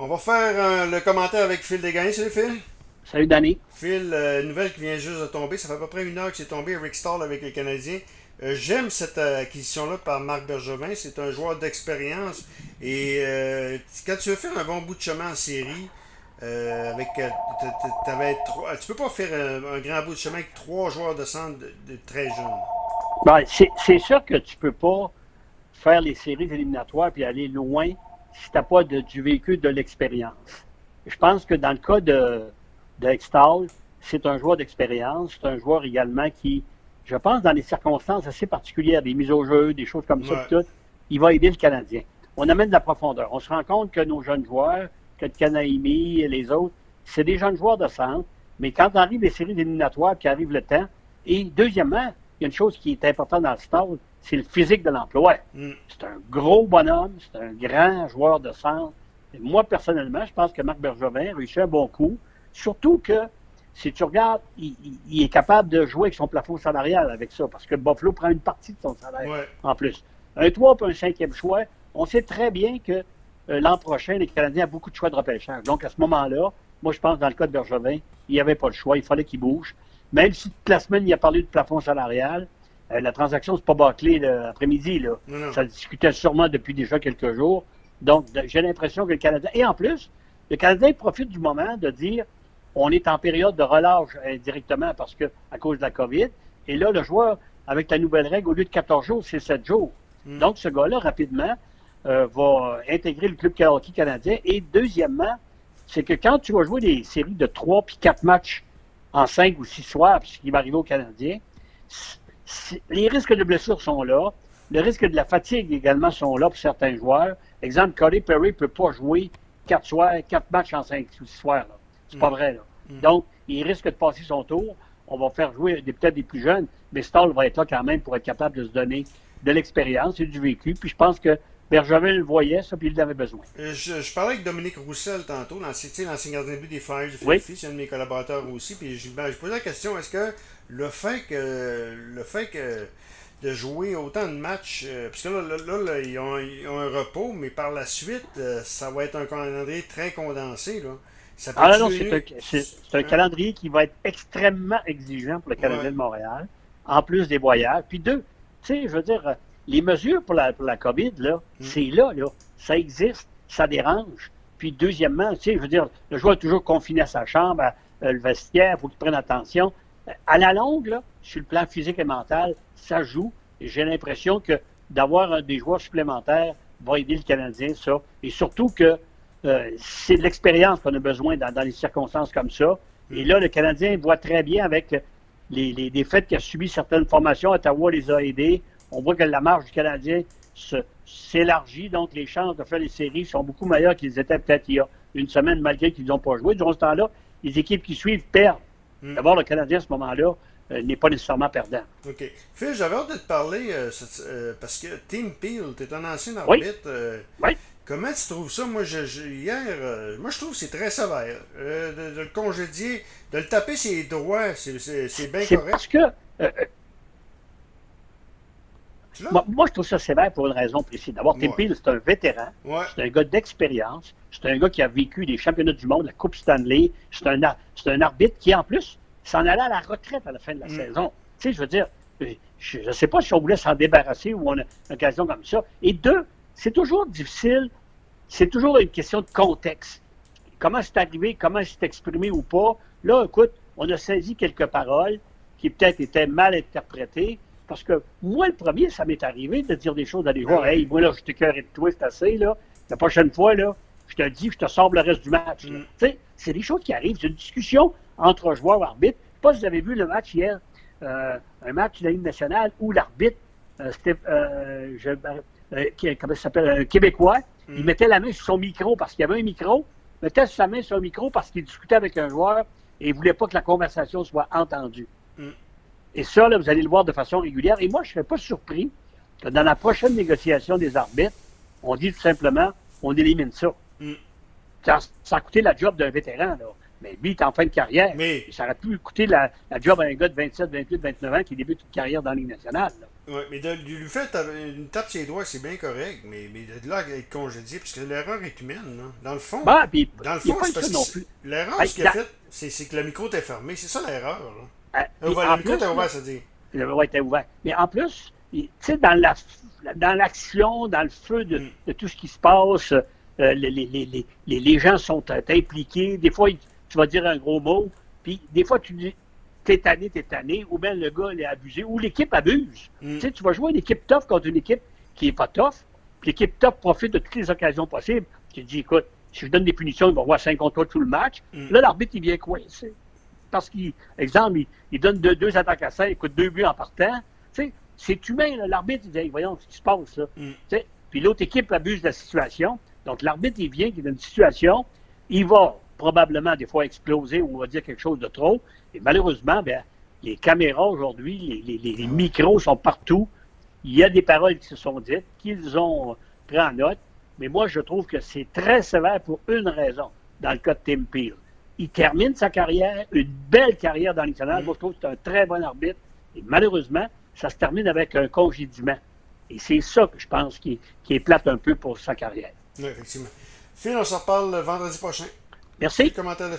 On va faire euh, le commentaire avec Phil Desgains. Salut Phil. Salut Danny. Phil, euh, nouvelle qui vient juste de tomber. Ça fait à peu près une heure que c'est tombé. Rick Stall avec les Canadiens. Euh, j'aime cette acquisition-là par Marc Bergevin. C'est un joueur d'expérience. Et quand tu veux faire un bon bout de chemin en série, avec, trois, tu peux pas faire un, grand bout de chemin avec trois joueurs de centre de, très jeunes. Ben, c'est sûr que tu peux pas faire les séries éliminatoires puis aller loin si tu n'as pas du véhicule de l'expérience. Je pense que dans le cas de, de c'est un joueur d'expérience, c'est un joueur également qui, je pense, dans des circonstances assez particulières, des mises au jeu, des choses comme ça, tout, il va aider le Canadien. On amène de la profondeur. On se rend compte que nos jeunes joueurs, que le Canaimi et les autres, c'est des jeunes joueurs de centre, mais quand arrivent les séries éliminatoires, puis arrive le temps, et deuxièmement, il y a une chose qui est importante dans le stade, c'est le physique de l'emploi. Mm. C'est un gros bonhomme, c'est un grand joueur de centre. moi, personnellement, je pense que Marc Bergevin réussit un bon coup. Surtout que, si tu regardes, il, est capable de jouer avec son plafond salarial avec ça, parce que Buffalo prend une partie de son salaire en plus. Un 3 pour un cinquième choix, on sait très bien que euh, l'an prochain, les Canadiens ont beaucoup de choix de repêchage. Donc, à ce moment-là, moi, je pense, dans le cas de Bergevin, il n'y avait pas le choix, il fallait qu'il bouge. Même si toute la semaine, il a parlé de plafond salarial, euh, la transaction, c'est pas bâclé l'après-midi. Là. Ça discutait sûrement depuis déjà quelques jours. Donc, j'ai l'impression que le Canadien. Et en plus, le Canadien profite du moment de dire on est en période de relâche indirectement parce que à cause de la COVID. Et là, le joueur, avec la nouvelle règle, au lieu de 14 jours, c'est 7 jours. Hmm. Donc, ce gars-là, rapidement, euh, va intégrer le club hockey canadien. Et deuxièmement, c'est que quand tu vas jouer des séries de 3 puis 4 matchs en 5 ou 6 soirs, ce qui va arriver aux Les risques de blessures sont là. Le risque de la fatigue également sont là pour certains joueurs. Exemple, Corey Perry ne peut pas jouer quatre soirs, quatre matchs en cinq ou six soirs. C'est pas mm. vrai. Là. Mm. Donc, il risque de passer son tour. On va faire jouer peut-être des plus jeunes, mais Stall va être là quand même pour être capable de se donner de l'expérience et du vécu. Puis je pense que Bergevin le voyait, ça, puis il en avait besoin. Euh, je, parlais avec Dominique Roussel tantôt, l'ancien gardien de but des Flyers de Philadelphie, c'est un de mes collaborateurs aussi, puis je, ben, je posais la question, est-ce que le fait que le fait que de jouer autant de matchs, euh, parce que là, là, ils, ont, un repos, mais par la suite, euh, ça va être un calendrier très condensé. Là. ah non, c'est un, hein? calendrier qui va être extrêmement exigeant pour le Canadien de Montréal, en plus des voyages. Puis deux, tu sais, je veux dire, les mesures pour la, pour la COVID, là, mm. c'est là, là. Ça existe, ça dérange. Puis deuxièmement, tu sais, je veux dire, le joueur est toujours confiné à sa chambre, à, le vestiaire, il faut qu'il prenne attention à la longue, sur le plan physique et mental, ça joue. Et j'ai l'impression que d'avoir des joueurs supplémentaires va aider le Canadien, ça. Et surtout que euh, c'est de l'expérience qu'on a besoin dans, les circonstances comme ça. Et là, le Canadien voit très bien avec les, les défaites qu'il a subies certaines formations. Ottawa les a aidés. On voit que la marge du Canadien s'élargit, donc les chances de faire les séries sont beaucoup meilleures qu'ils étaient peut-être il y a une semaine, malgré qu'ils n'ont pas joué. Durant ce temps-là, les équipes qui suivent perdent. Hmm. D'abord, le Canadien, à ce moment-là, euh, n'est pas nécessairement perdant. OK. Phil, j'avais hâte de te parler euh, euh, parce que Tim Peel, tu es un ancien arbitre. Oui. Comment tu trouves ça? Moi, je, hier, moi, je trouve que c'est très sévère. De, le congédier, de le taper ses droits, c'est bien correct. Parce que moi, je trouve ça sévère pour une raison précise. D'abord, Tim c'est un vétéran. C'est un gars d'expérience. C'est un gars qui a vécu des championnats du monde, la Coupe Stanley. C'est un, un arbitre qui, en plus, s'en allait à la retraite à la fin de la mm. saison. Tu sais, je veux dire, je ne sais pas si on voulait s'en débarrasser ou on a une occasion comme ça. Et deux, c'est toujours difficile. C'est toujours une question de contexte. Comment c'est arrivé, comment c'est exprimé ou pas. Là, écoute, on a saisi quelques paroles qui peut-être étaient mal interprétées. Parce que moi, le premier, ça m'est arrivé de dire des choses à des joueurs. Hey, moi, là, je t'ai de toi, c'est assez, là. La prochaine fois, là, je te dis, je te sors le reste du match. Mm. Tu sais, c'est des choses qui arrivent. C'est une discussion entre joueurs et arbitres. pas si vous avez vu le match hier, euh, un match de la Ligue nationale où l'arbitre, euh, c'était, euh, euh comment ça s'appelle, un Québécois, mm. il mettait la main sur son micro parce qu'il y avait un micro, mettait sa main sur un micro parce qu'il discutait avec un joueur et il voulait pas que la conversation soit entendue. Mm. Et ça, là, vous allez le voir de façon régulière. Et moi, je ne serais pas surpris que dans la prochaine négociation des arbitres, on dit tout simplement, on élimine ça. Mm. Ça, a coûté la job d'un vétéran. Mais lui, il est en fin de carrière. Mais- Ça aurait pu coûter la, la job à un gars de 27, 28, 29 ans qui débute une carrière dans la Ligue nationale. là. Ouais, mais de, de lui faire une tape sur les doigts, c'est bien correct, mais, mais de là à être congédié, parce que l'erreur est humaine, là. Dans le fond, Bah, dans le fond, c'est parce que plus. l'erreur, ce qu'il a fait, c'est c'est que le micro était fermé. C'est ça l'erreur, là. Euh, voilà, en plus, était ouvert, été ouvert. Mais en plus, tu sais, dans la dans l'action, dans le feu de, Mm. de tout ce qui se passe, euh, les, les, les, les, les- les gens sont euh, impliqués. Des fois, tu vas dire un gros mot, puis des fois, tu dis t'es tanné, t'es tanné, ou bien le gars il est abusé, ou l'équipe abuse. Mm. Tu sais, tu vas jouer une équipe tough contre une équipe qui n'est pas tough, puis l'équipe tough profite de toutes les occasions possibles. Tu te dis, écoute, si je donne des punitions, il va avoir 5 contre tout le match. Mm. Là, l'arbitre, il vient coincer. Parce qu'il, exemple, il, il donne deux, deux attaques à 5, il coûte deux buts en partant. C'est humain, l'arbitre, il dit, Hey, voyons ce qui se passe, là. Mm. Puis l'autre équipe abuse de la situation. Donc, l'arbitre, il vient, il dans une situation, il va probablement des fois exploser ou on va dire quelque chose de trop. Et malheureusement, ben, les caméras aujourd'hui, les- les micros sont partout. Il y a des paroles qui se sont dites, qu'ils ont pris en note. Mais moi, je trouve que c'est très sévère pour une raison, dans le cas de Tim Peel. Il termine sa carrière, une belle carrière dans l'international. Mm. Moi, je trouve que c'est un très bon arbitre. Et malheureusement, ça se termine avec un congédiement. Et c'est ça que je pense qui, qui est plate un peu pour sa carrière. Oui, effectivement. Phil, on se reparle le vendredi prochain. Merci. Commentaire de